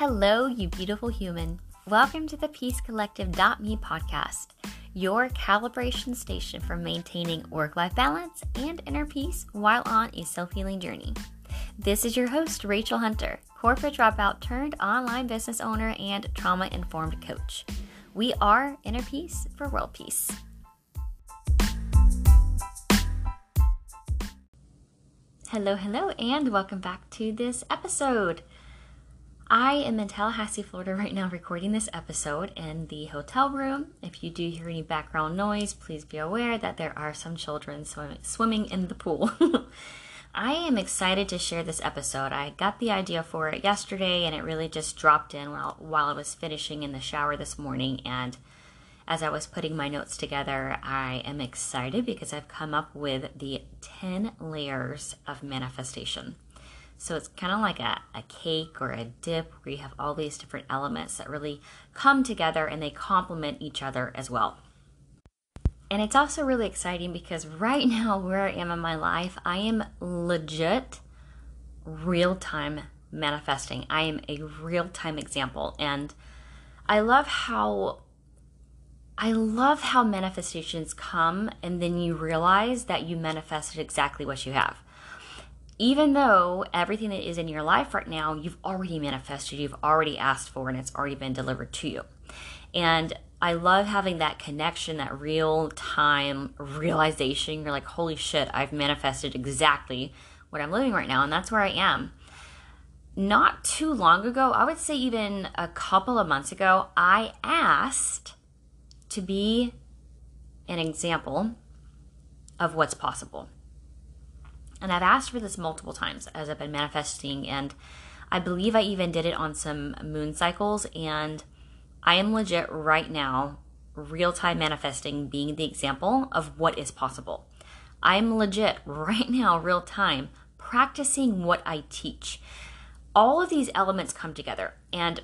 Hello, you beautiful human. Welcome to the Peace Collective.me podcast, your calibration station for maintaining work life balance and inner peace while on a self healing journey. This is your host, Rachel Hunter, corporate dropout turned online business owner and trauma informed coach. We are inner peace for world peace. Hello, hello, and welcome back to this episode. I am in Tallahassee, Florida right now recording this episode in the hotel room. If you do hear any background noise, please be aware that there are some children swimming in the pool. I am excited to share this episode. I got the idea for it yesterday and it really just dropped in while, while I was finishing in the shower this morning. And as I was putting my notes together, I am excited because I've come up with the 10 layers of manifestation. So it's kind of like a, a cake or a dip where you have all these different elements that really come together and they complement each other as well. And it's also really exciting because right now, where I am in my life, I am legit real time manifesting. I am a real time example. And I love how. I love how manifestations come and then you realize that you manifested exactly what you have even though everything that is in your life right now, you've already manifested, you've already asked for, and it's already been delivered to you. And I love having that connection, that real time realization. You're like, holy shit, I've manifested exactly what I'm living right now. And that's where I am. Not too long ago, I would say even a couple of months ago, I asked to be an example of what's possible. And I've asked for this multiple times as I've been manifesting, and I believe I even did it on some moon cycles. And I am legit right now, real time manifesting, being the example of what is possible. I'm legit right now, real time, practicing what I teach. All of these elements come together. And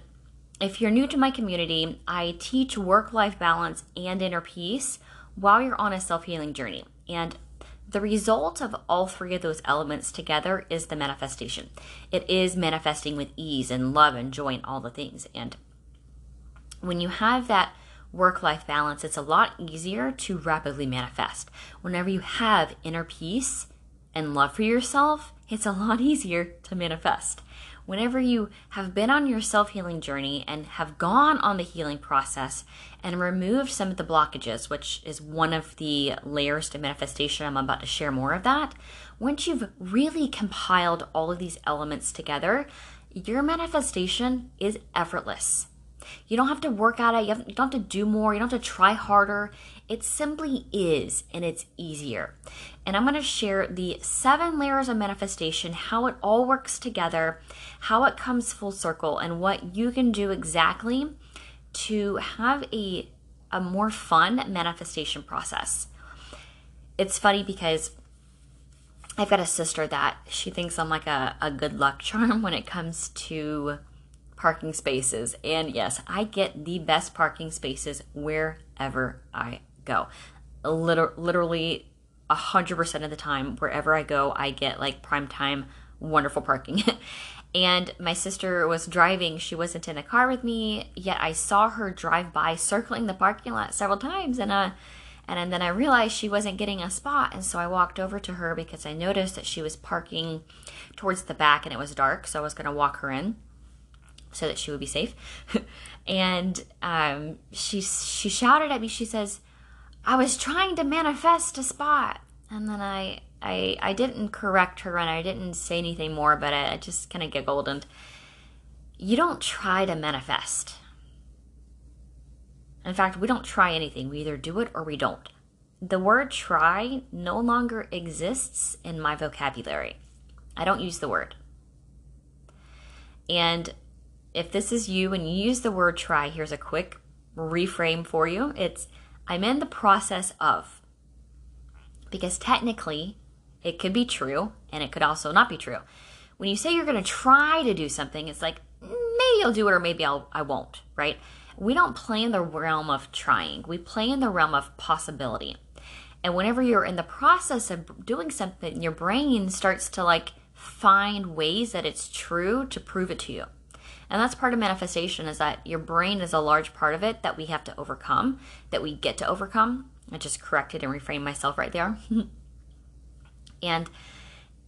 if you're new to my community, I teach work life balance and inner peace while you're on a self healing journey. And the result of all three of those elements together is the manifestation. It is manifesting with ease and love and joy and all the things. And when you have that work life balance, it's a lot easier to rapidly manifest. Whenever you have inner peace and love for yourself, it's a lot easier to manifest whenever you have been on your self healing journey and have gone on the healing process and removed some of the blockages, which is one of the layers to manifestation, I'm about to share more of that. Once you've really compiled all of these elements together, your manifestation is effortless. You don't have to work at it. You, you, don't have to do more. You don't have to try harder. It simply is, and it's easier. And I'm going to share the seven layers of manifestation, how it all works together, how it comes full circle, and what you can do exactly to have a, a more fun manifestation process. It's funny because I've got a sister that she thinks I'm like a, a good luck charm when it comes to parking spaces. And yes, I get the best parking spaces wherever I go. Liter- literally 100% of the time, wherever I go, I get like prime time, wonderful parking. and my sister was driving. She wasn't in the car with me, yet I saw her drive by circling the parking lot several times. And, uh, and then I realized she wasn't getting a spot. And so I walked over to her because I noticed that she was parking towards the back and it was dark. So I was to walk her in so that she would be safe. and um, she she shouted at me. She says, "I was trying to manifest a spot," and then I I I didn't correct her and I didn't say anything more, but I, I just kind of giggled. And you don't try to manifest. In fact, we don't try anything. We either do it or we don't. The word try no longer exists in my vocabulary. I don't use the word. And if this is you and you use the word try, here's a quick reframe for you. It's I'm in the process of. Because technically, it could be true and it could also not be true. When you say you're going to try to do something, it's like maybe I'll do it or maybe I'll I won't, right? We don't play in the realm of trying. We play in the realm of possibility. And whenever you're in the process of doing something, your brain starts to like find ways that it's true to prove it to you. And that's part of manifestation is that your brain is a large part of it that we have to overcome, that we get to overcome. I just corrected and reframed myself right there. and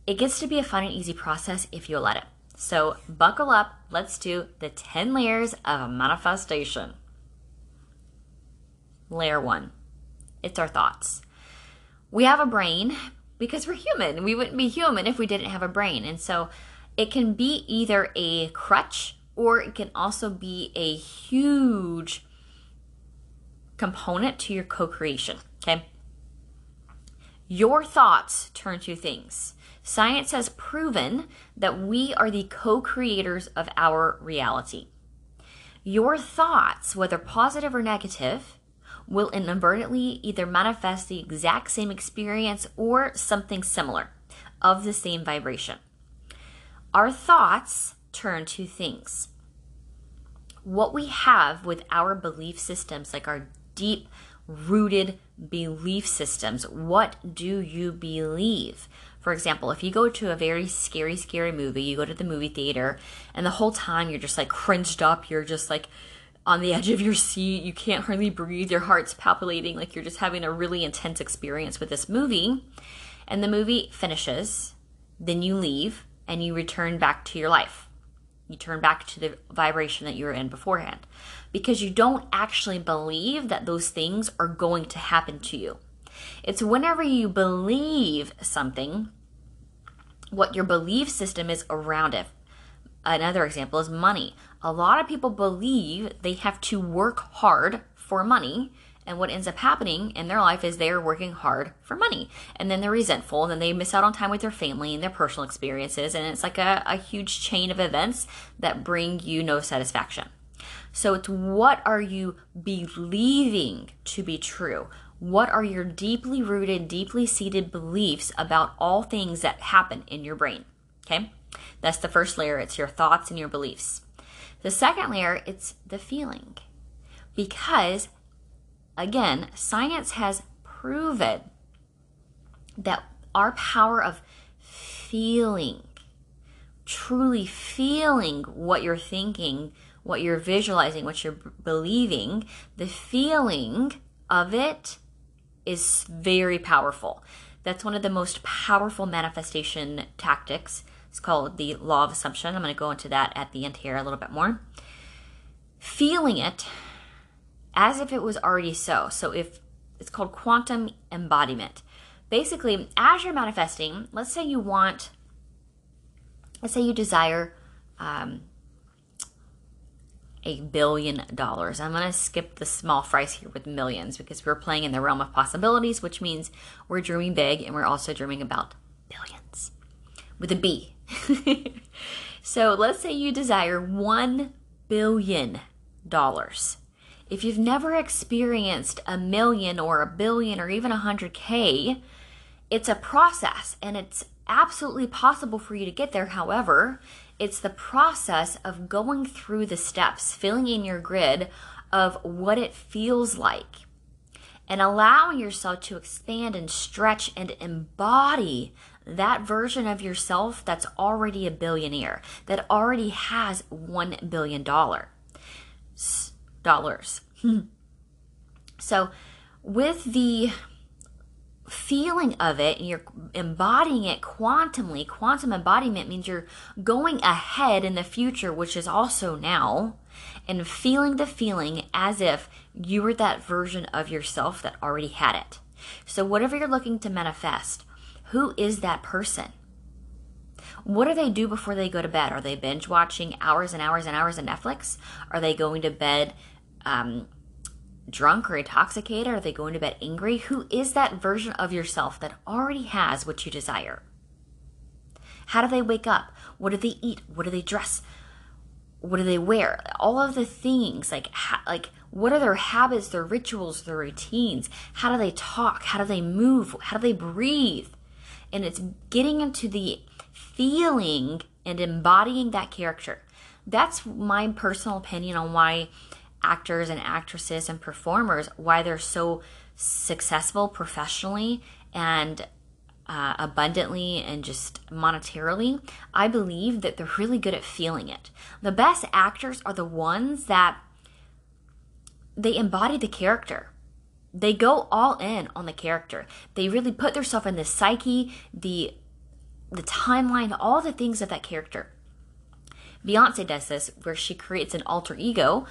it gets to be a fun and easy process if you let it. So, buckle up. Let's do the 10 layers of manifestation. Layer one it's our thoughts. We have a brain because we're human. We wouldn't be human if we didn't have a brain. And so it can be either a crutch or it can also be a huge component to your co creation. Okay. Your thoughts turn to things. Science has proven that we are the co creators of our reality. Your thoughts, whether positive or negative, will inadvertently either manifest the exact same experience or something similar of the same vibration. Our thoughts turn to things. What we have with our belief systems, like our deep rooted belief systems, what do you believe? For example, if you go to a very scary, scary movie, you go to the movie theater, and the whole time you're just like cringed up, you're just like on the edge of your seat, you can't hardly breathe, your heart's palpitating, like you're just having a really intense experience with this movie. And the movie finishes, then you leave and you return back to your life. You turn back to the vibration that you were in beforehand because you don't actually believe that those things are going to happen to you. It's whenever you believe something, what your belief system is around it. Another example is money. A lot of people believe they have to work hard for money. And what ends up happening in their life is they're working hard for money. And then they're resentful and then they miss out on time with their family and their personal experiences. And it's like a, a huge chain of events that bring you no satisfaction. So it's what are you believing to be true? What are your deeply rooted, deeply seated beliefs about all things that happen in your brain? Okay? That's the first layer. It's your thoughts and your beliefs. The second layer, it's the feeling. Because, again, science has proven that our power of feeling, truly feeling what you're thinking, what you're visualizing, what you're believing, the feeling of it is very powerful. That's one of the most powerful manifestation tactics it's called the law of assumption. I'm going to go into that at the end here a little bit more. Feeling it as if it was already so. So if it's called quantum embodiment. Basically, as you're manifesting, let's say you want, let's say you desire um, a billion dollars. I'm going to skip the small fries here with millions because we're playing in the realm of possibilities, which means we're dreaming big and we're also dreaming about billions with a B. so let's say you desire $1 billion. If you've never experienced a million or a billion or even a 100K, it's a process and it's absolutely possible for you to get there. However, it's the process of going through the steps, filling in your grid of what it feels like, and allowing yourself to expand and stretch and embody that version of yourself that's already a billionaire, that already has $1 billion. Dollars. so, with the feeling of it and you're embodying it quantumly, quantum embodiment means you're going ahead in the future, which is also now, and feeling the feeling as if you were that version of yourself that already had it. So, whatever you're looking to manifest, who is that person? What do they do before they go to bed? Are they binge watching hours and hours and hours of Netflix? Are they going to bed um, drunk or intoxicated? Are they going to bed angry? Who is that version of yourself that already has what you desire? How do they wake up? What do they eat? What do they dress? What do they wear? All of the things like ha- like what are their habits, their rituals, their routines? How do they talk? How do they move? How do they breathe? and it's getting into the feeling and embodying that character. That's my personal opinion on why actors and actresses and performers why they're so successful professionally and uh, abundantly and just monetarily, I believe that they're really good at feeling it. The best actors are the ones that they embody the character. They go all in on the character. They really put themselves in the psyche, the the timeline, all the things of that character. Beyonce does this where she creates an alter ego,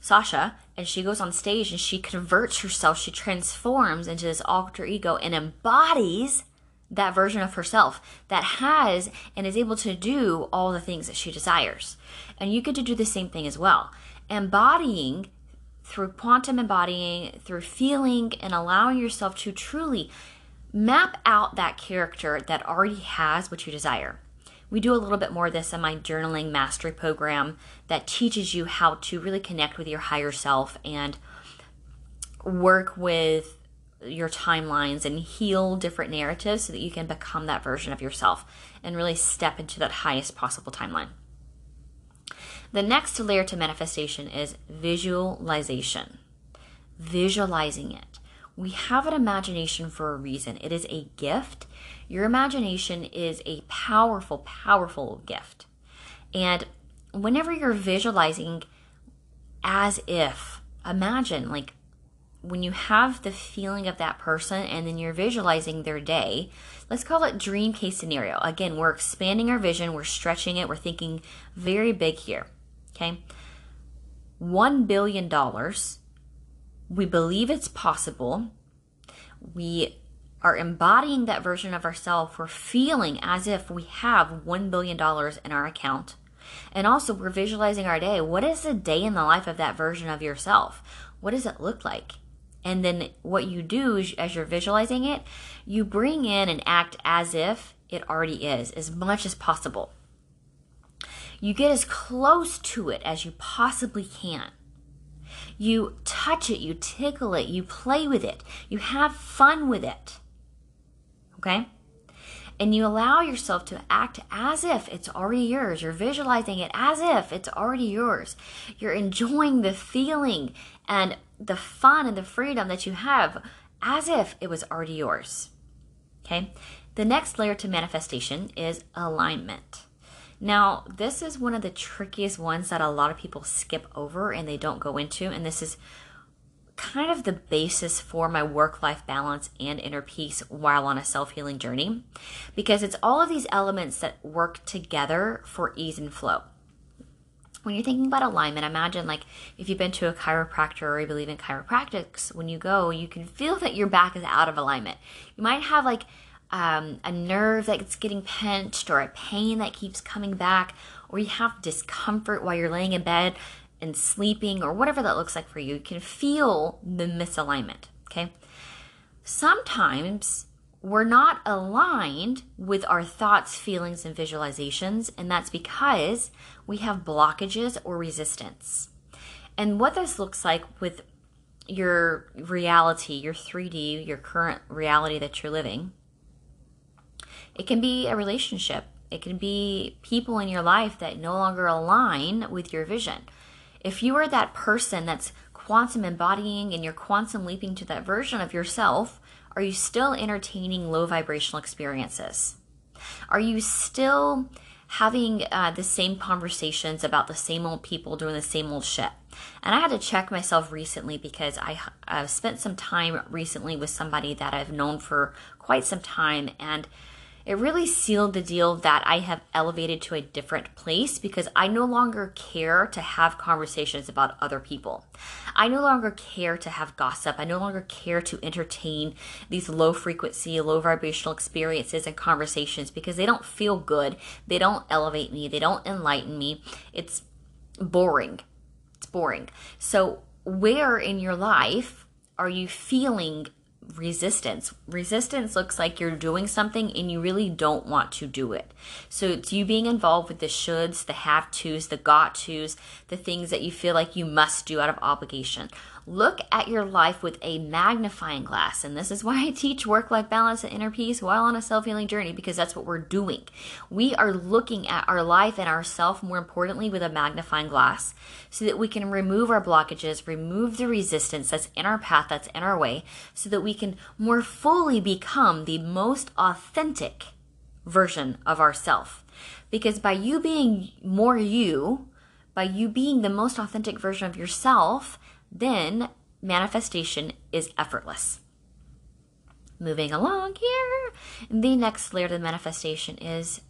Sasha, and she goes on stage and she converts herself, she transforms into this alter ego and embodies that version of herself that has and is able to do all the things that she desires. And you get to do the same thing as well. Embodying through quantum embodying, through feeling and allowing yourself to truly map out that character that already has what you desire. We do a little bit more of this in my journaling mastery program that teaches you how to really connect with your higher self and work with your timelines and heal different narratives so that you can become that version of yourself and really step into that highest possible timeline. The next layer to manifestation is visualization. Visualizing it. We have an imagination for a reason. It is a gift. Your imagination is a powerful, powerful gift. And whenever you're visualizing as if, imagine like when you have the feeling of that person and then you're visualizing their day, let's call it dream case scenario. Again, we're expanding our vision, we're stretching it, we're thinking very big here. Okay. $1 billion. We believe it's possible. We are embodying that version of ourselves. We're feeling as if we have $1 billion in our account. And also, we're visualizing our day. What is a day in the life of that version of yourself? What does it look like? And then what you do is, as you're visualizing it, you bring in and act as if it already is, as much as possible. You get as close to it as you possibly can. You touch it, you tickle it, you play with it, you have fun with it. Okay? And you allow yourself to act as if it's already yours. You're visualizing it as if it's already yours. You're enjoying the feeling and the fun and the freedom that you have as if it was already yours. Okay? The next layer to manifestation is alignment. Now, this is one of the trickiest ones that a lot of people skip over and they don't go into, and this is kind of the basis for my work life balance and inner peace while on a self healing journey because it's all of these elements that work together for ease and flow when you're thinking about alignment, imagine like if you've been to a chiropractor or you believe in chiropractics, when you go, you can feel that your back is out of alignment. You might have like um, a nerve that's getting pinched or a pain that keeps coming back, or you have discomfort while you're laying in bed and sleeping, or whatever that looks like for you. You can feel the misalignment. Okay. Sometimes we're not aligned with our thoughts, feelings, and visualizations, and that's because we have blockages or resistance. And what this looks like with your reality, your 3D, your current reality that you're living, it can be a relationship. It can be people in your life that no longer align with your vision. If you are that person that's quantum embodying and you're quantum leaping to that version of yourself, are you still entertaining low vibrational experiences? Are you still having uh, the same conversations about the same old people doing the same old shit? And I had to check myself recently because I spent some time recently with somebody that I've known for quite some time and it really sealed the deal that I have elevated to a different place because I no longer care to have conversations about other people. I no longer care to have gossip. I no longer care to entertain these low frequency, low vibrational experiences and conversations because they don't feel good. They don't elevate me. They don't enlighten me. It's boring. It's boring. So, where in your life are you feeling resistance. Resistance looks like you're doing something and you really don't want to do it. So it's you being involved with the shoulds, the have tos, the got tos, the things that you feel like you must do out of obligation. Look at your life with a magnifying glass. And this is why I teach work life balance and inner peace while on a self healing journey, because that's what we're doing. We are looking at our life and ourself, more importantly, with a magnifying glass so that we can remove our blockages, remove the resistance that's in our path, that's in our way, so that we can more fully become the most authentic version of ourself. Because by you being more you, by you being the most authentic version of yourself, then manifestation is effortless. Moving along here, the next layer of the manifestation is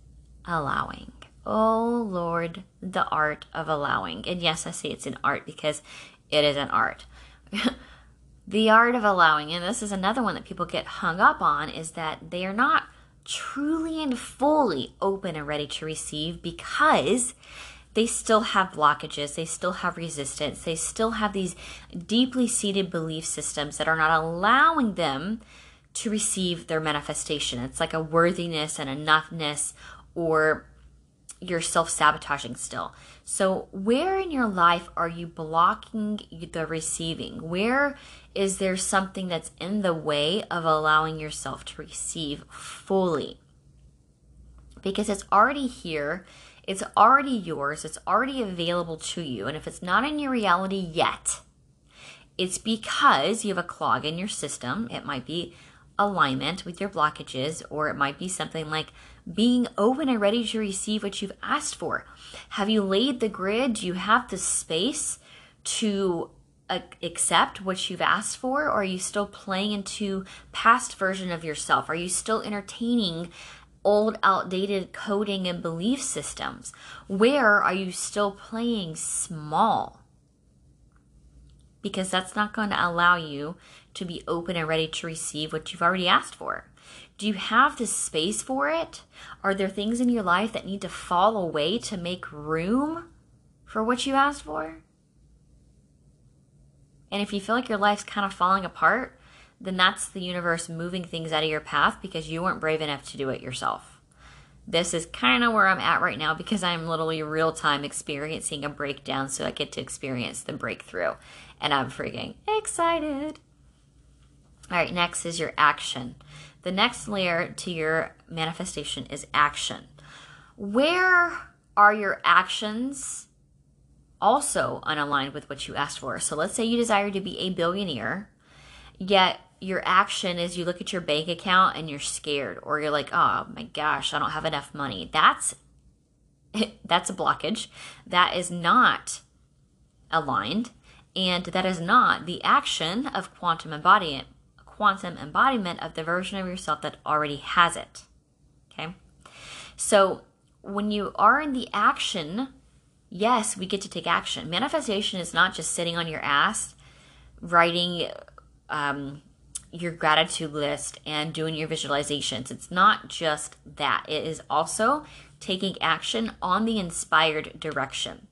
allowing. Oh Lord, the art of allowing. And yes, I say it's an art because it is an art. the art of allowing, and this is another one that people get hung up on, is that they are not truly and fully open and ready to receive because they still have blockages, they still have resistance, they still have these deeply seated belief systems that are not allowing them to receive their manifestation. It's like a worthiness and enoughness, or you're self sabotaging still. So, where in your life are you blocking the receiving? Where is there something that's in the way of allowing yourself to receive fully? Because it's already here it's already yours, it's already available to you. And if it's not in your reality yet, it's because you have a clog in your system. It might be alignment with your blockages, or it might be something like being open and ready to receive what you've asked for. Have you laid the grid? Do you have the space to uh, accept what you've asked for or are you still playing into past version of yourself are you still entertaining old, outdated coding and belief systems? Where are you still playing small? Because that's not going to allow you to be open and ready to receive what you've already asked for. Do you have the space for it? Are there things in your life that need to fall away to make room for what you asked for? And if you feel like your life's kind of falling apart, then that's the universe moving things out of your path because you weren't brave enough to do it yourself. This is kind of where I'm at right now because I'm literally real time experiencing a breakdown, so I get to experience the breakthrough. And I'm freaking excited. All right, next is your action. The next layer to your manifestation is action. Where are your actions also unaligned with what you asked for? So let's say you desire to be a billionaire, yet your action is you look at your bank account and you're scared or you're like oh my gosh i don't have enough money. That's that's a blockage. That is not aligned and that is not the action of quantum embodiment quantum embodiment of the version of yourself that already has it okay? So when you are in the action yes we get to take action. Manifestation is not just sitting on your ass writing um, your gratitude list and doing your visualizations. It's not just that, it is also taking action on the inspired direction.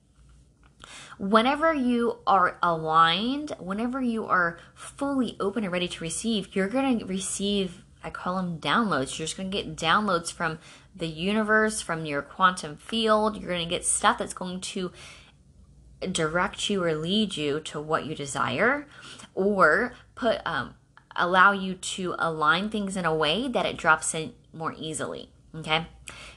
Whenever you are aligned, whenever you are fully open and ready to receive, you're going to receive, I call them downloads. You're just going to get downloads from the universe, from your quantum field. You're going to get stuff that's going to direct you or lead you to what you desire or put um, allow you to align things in a way that it drops in more easily. Okay.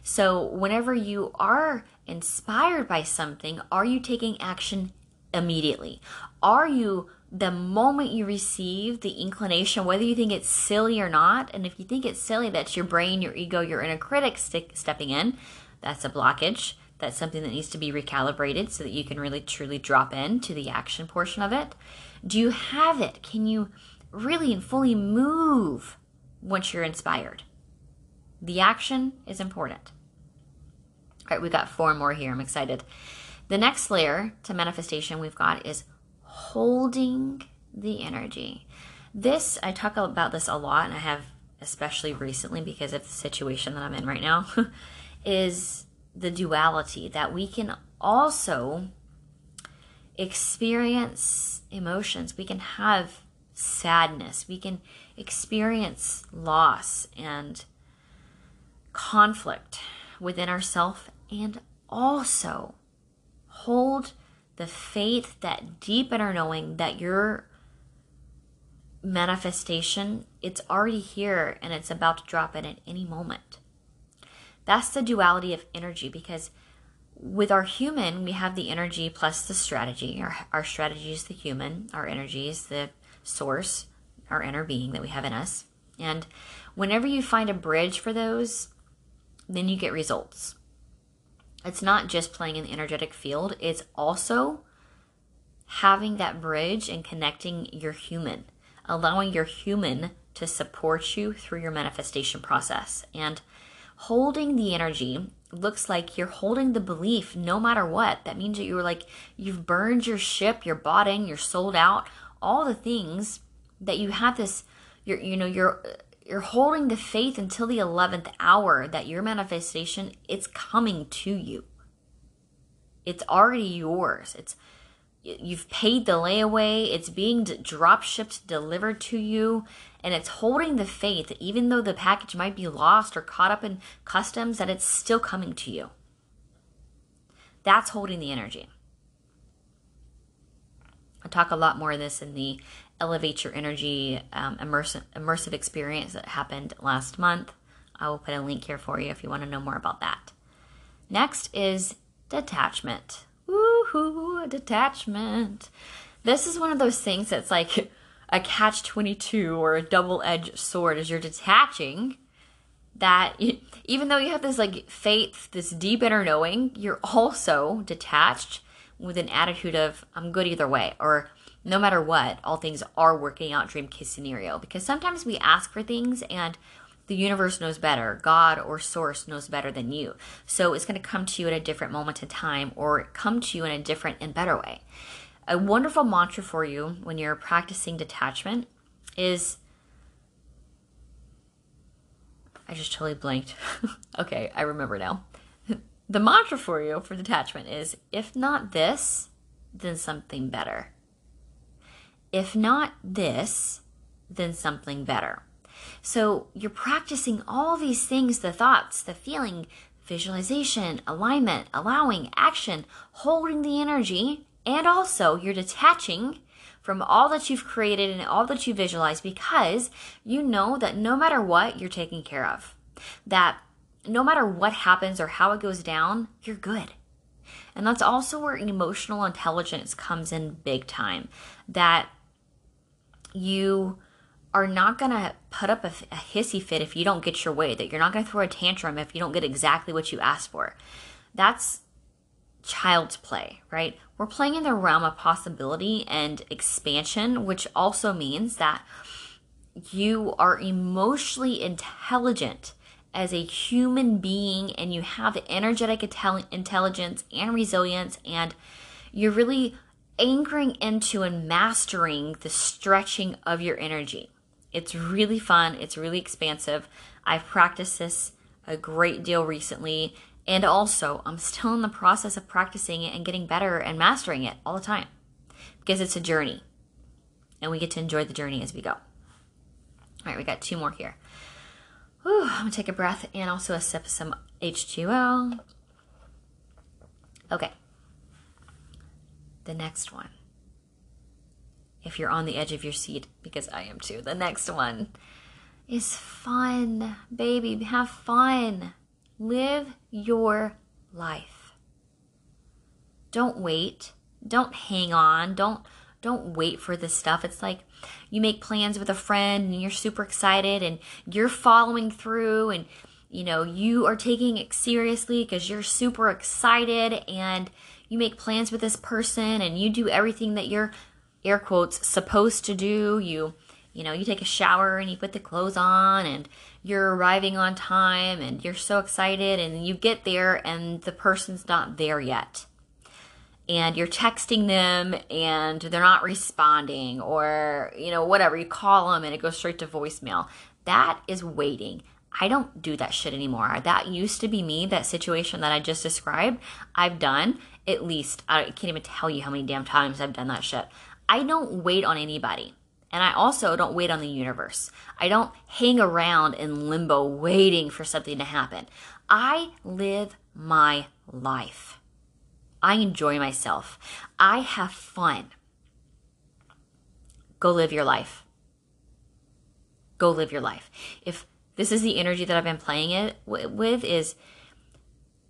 So, whenever you are inspired by something, are you taking action immediately? Are you, the moment you receive the inclination, whether you think it's silly or not, and if you think it's silly, that's your brain, your ego, your inner critic stepping in, that's a blockage. That's something that needs to be recalibrated so that you can really truly drop into the action portion of it. Do you have it? Can you really and fully move once you're inspired. The action is important. All right, we've got four more here. I'm excited. The next layer to manifestation we've got is holding the energy. This, I talk about this a lot, and I have especially recently because of the situation that I'm in right now, is the duality that we can also experience emotions. We can have sadness. We can experience loss and conflict within ourselves and also hold the faith that deep in our knowing that your manifestation, it's already here and it's about to drop in at any moment. That's the duality of energy because with our human, we have the energy plus the strategy. Our, our strategy is the human, our energy is the source, our inner being that we have in us. And whenever you find a bridge for those, then you get results. It's not just playing in the energetic field, it's also having that bridge and connecting your human, allowing your human to support you through your manifestation process. And holding the energy looks like you're holding the belief no matter what. That means that you're like, you've burned your ship, you're bought in, you're sold out, all the things that you have this, you're, you know, you're, you're holding the faith until the 11th hour that your manifestation, it's coming to you. It's already yours. It's, you've paid the layaway, it's being drop shipped, delivered to you, and it's holding the faith that even though the package might be lost or caught up in customs, that it's still coming to you. That's holding the energy. I talk a lot more of this in the Elevate Your Energy um, immersive, immersive experience that happened last month. I will put a link here for you if you want to know more about that. Next is detachment. Woohoo, detachment. This is one of those things that's like a catch 22 or a double edged sword as you're detaching. That even though you have this like faith, this deep inner knowing, you're also detached with an attitude of, I'm good either way, or no matter what, all things are working out dream case scenario. Because sometimes we ask for things and the universe knows better. God or source knows better than you. So it's going to come to you at a different moment in time or come to you in a different and better way. A wonderful mantra for you when you're practicing detachment is I just totally blanked. okay, I remember now. The mantra for you for detachment is if not this, then something better. If not this, then something better. So you're practicing all these things the thoughts, the feeling, visualization, alignment, allowing, action, holding the energy, and also you're detaching from all that you've created and all that you visualize because you know that no matter what, you're taken care of. That no matter what happens or how it goes down, you're good. And that's also where emotional intelligence comes in big time. That you are not going to put up a, a, hissy fit if you don't get your way, that you're not going to throw a tantrum if you don't get exactly what you asked for. That's child's play, right? We're playing in the realm of possibility and expansion, which also means that you are emotionally intelligent as a human being and you have energetic intelligence and resilience and you're really anchoring into and mastering the stretching of your energy. It's really fun, it's really expansive. I've practiced this a great deal recently, and also I'm still in the process of practicing it and getting better and mastering it all the time because it's a journey and we get to enjoy the journey as we go. All right, we got two more here. Whew, I'm gonna take a breath and also a sip of some H2O. Okay, the next one if you're on the edge of your seat, because I am too. The next one is fun, baby. Have fun. Live your life. Don't wait. Don't hang on. Don't don't wait for this stuff. It's like you make plans with a friend and you're super excited and you're following through and you know, you are taking it seriously because you're super excited and you make plans with this person and you do everything that you're air quotes supposed to do. You you know, you take a shower and you put the clothes on and you're arriving on time and you're so excited and you get there and the person's not there yet. And you're texting them and they're not responding or, you know, whatever. You call them and it goes straight to voicemail. That is waiting. I don't do that shit anymore. That used to be me, that situation that I just described. I've done at least, I can't even tell you how many damn times I've done that shit. I don't wait on anybody. And I also don't wait on the universe. I don't hang around in limbo waiting for something to happen. I live my life. I enjoy myself. I have fun. Go live your life. go live your life. If this is the energy that I've been playing it with is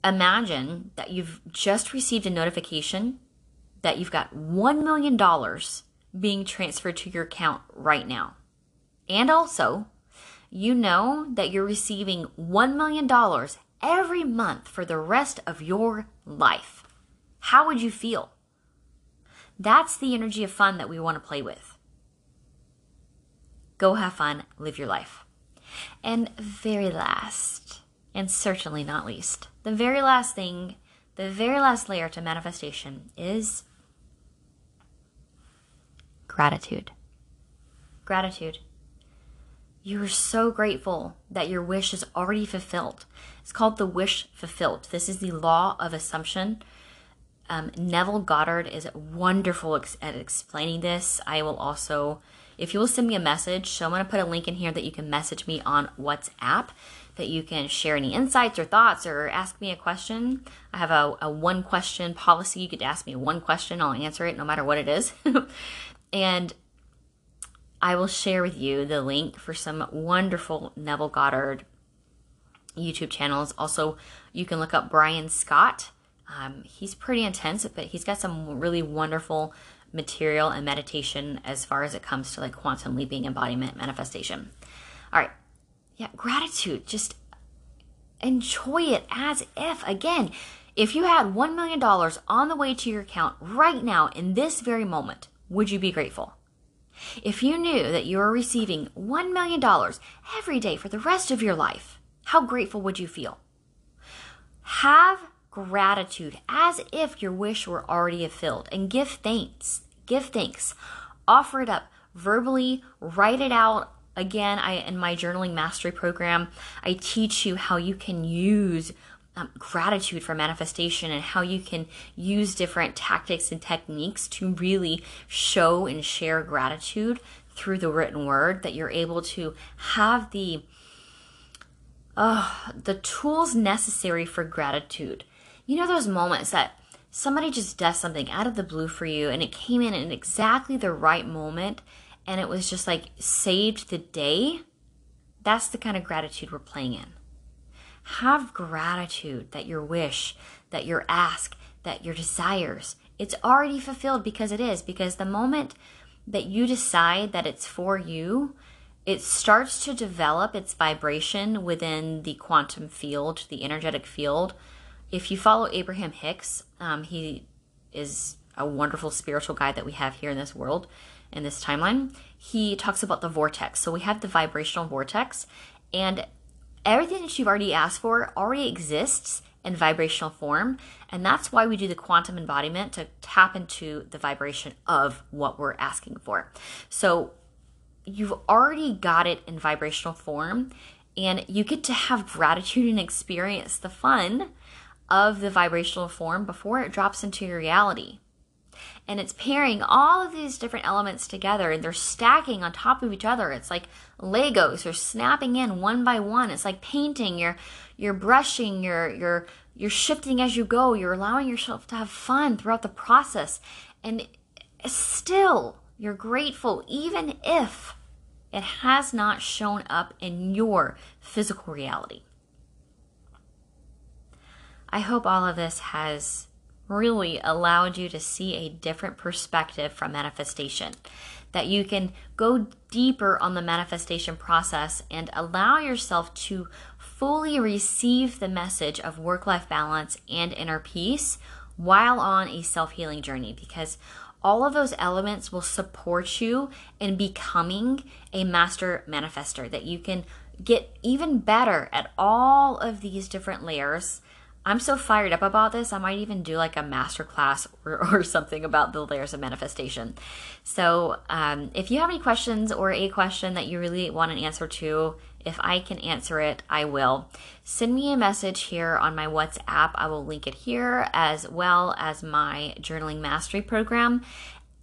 imagine that you've just received a notification that you've got $1 million being transferred to your account right now. And also, you know that you're receiving $1 million every month for the rest of your life. How would you feel? That's the energy of fun that we want to play with. Go have fun, live your life. And very last, and certainly not least, the very last thing, the very last layer to manifestation is gratitude. Gratitude. You are so grateful that your wish is already fulfilled. It's called the wish fulfilled. This is the law of assumption. Um, Neville Goddard is wonderful ex- at explaining this. I will also if you will send me a message, so I'm going to put a link in here that you can message me on WhatsApp, that you can share any insights or thoughts or ask me a question. I have a, a one question policy. You could ask me one question, I'll answer it no matter what it is. and I will share with you the link for some wonderful Neville Goddard YouTube channels. Also, you can look up Brian Scott. Um, he's pretty intense, but he's got some really wonderful material and meditation as far as it comes to like quantum leaping embodiment manifestation. All right. Yeah, gratitude. Just enjoy it as if, again, if you had $1 million on the way to your account right now in this very moment, would you be grateful? If you knew that you were receiving $1 million every day for the rest of your life, how grateful would you feel? Have gratitude as if your wish were already fulfilled and give thanks. Give thanks. Offer it up verbally, write it out. Again, I in my journaling mastery program, I teach you how you can use um, gratitude for manifestation and how you can use different tactics and techniques to really show and share gratitude through the written word that you're able to have the uh, the tools necessary for gratitude you know those moments that somebody just does something out of the blue for you and it came in at exactly the right moment and it was just like saved the day? That's the kind of gratitude we're playing in. Have gratitude that your wish, that your ask, that your desires, it's already fulfilled because it is. Because the moment that you decide that it's for you, it starts to develop its vibration within the quantum field, the energetic field if you follow Abraham Hicks, um, he is a wonderful spiritual guide that we have here in this world, in this timeline. He talks about the vortex. So we have the vibrational vortex, and everything that you've already asked for already exists in vibrational form. And that's why we do the quantum embodiment to tap into the vibration of what we're asking for. So you've already got it in vibrational form, and you get to have gratitude and experience the fun of the vibrational form before it drops into your reality. And it's pairing all of these different elements together and they're stacking on top of each other. It's like Legos, they're snapping in one by one. It's like painting, you're you're brushing, you're you're you're shifting as you go, you're allowing yourself to have fun throughout the process. And still you're grateful even if it has not shown up in your physical reality. I hope all of this has really allowed you to see a different perspective from manifestation. That you can go deeper on the manifestation process and allow yourself to fully receive the message of work life balance and inner peace while on a self healing journey because all of those elements will support you in becoming a master manifester. That you can get even better at all of these different layers I'm so fired up about this. I might even do like a master class or, or something about the layers of manifestation. So, um, if you have any questions or a question that you really want an answer to, if I can answer it, I will. Send me a message here on my WhatsApp. I will link it here as well as my journaling mastery program.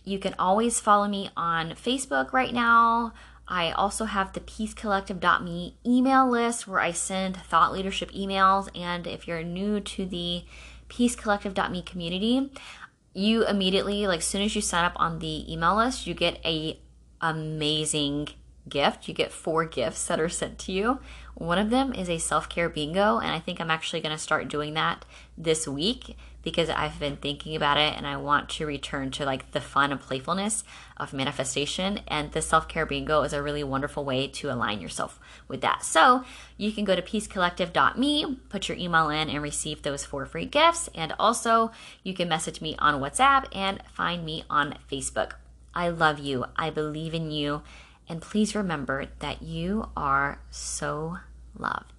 You can always follow me on Facebook right now. I also have the peacecollective.me email list where I send thought leadership emails. And if you're new to the peacecollective.me community, you immediately, like, as soon as you sign up on the email list, you get a amazing gift. You get four gifts that are sent to you. One of them is a self care bingo, and I think I'm actually going to start doing that this week because I've been thinking about it and I want to return to like the fun and playfulness of manifestation. And the self care bingo is a really wonderful way to align yourself with that. So you can go to peacecollective.me, put your email in, and receive those four free gifts. And also, you can message me on WhatsApp and find me on Facebook. I love you. I believe in you. And please remember that you are so loved.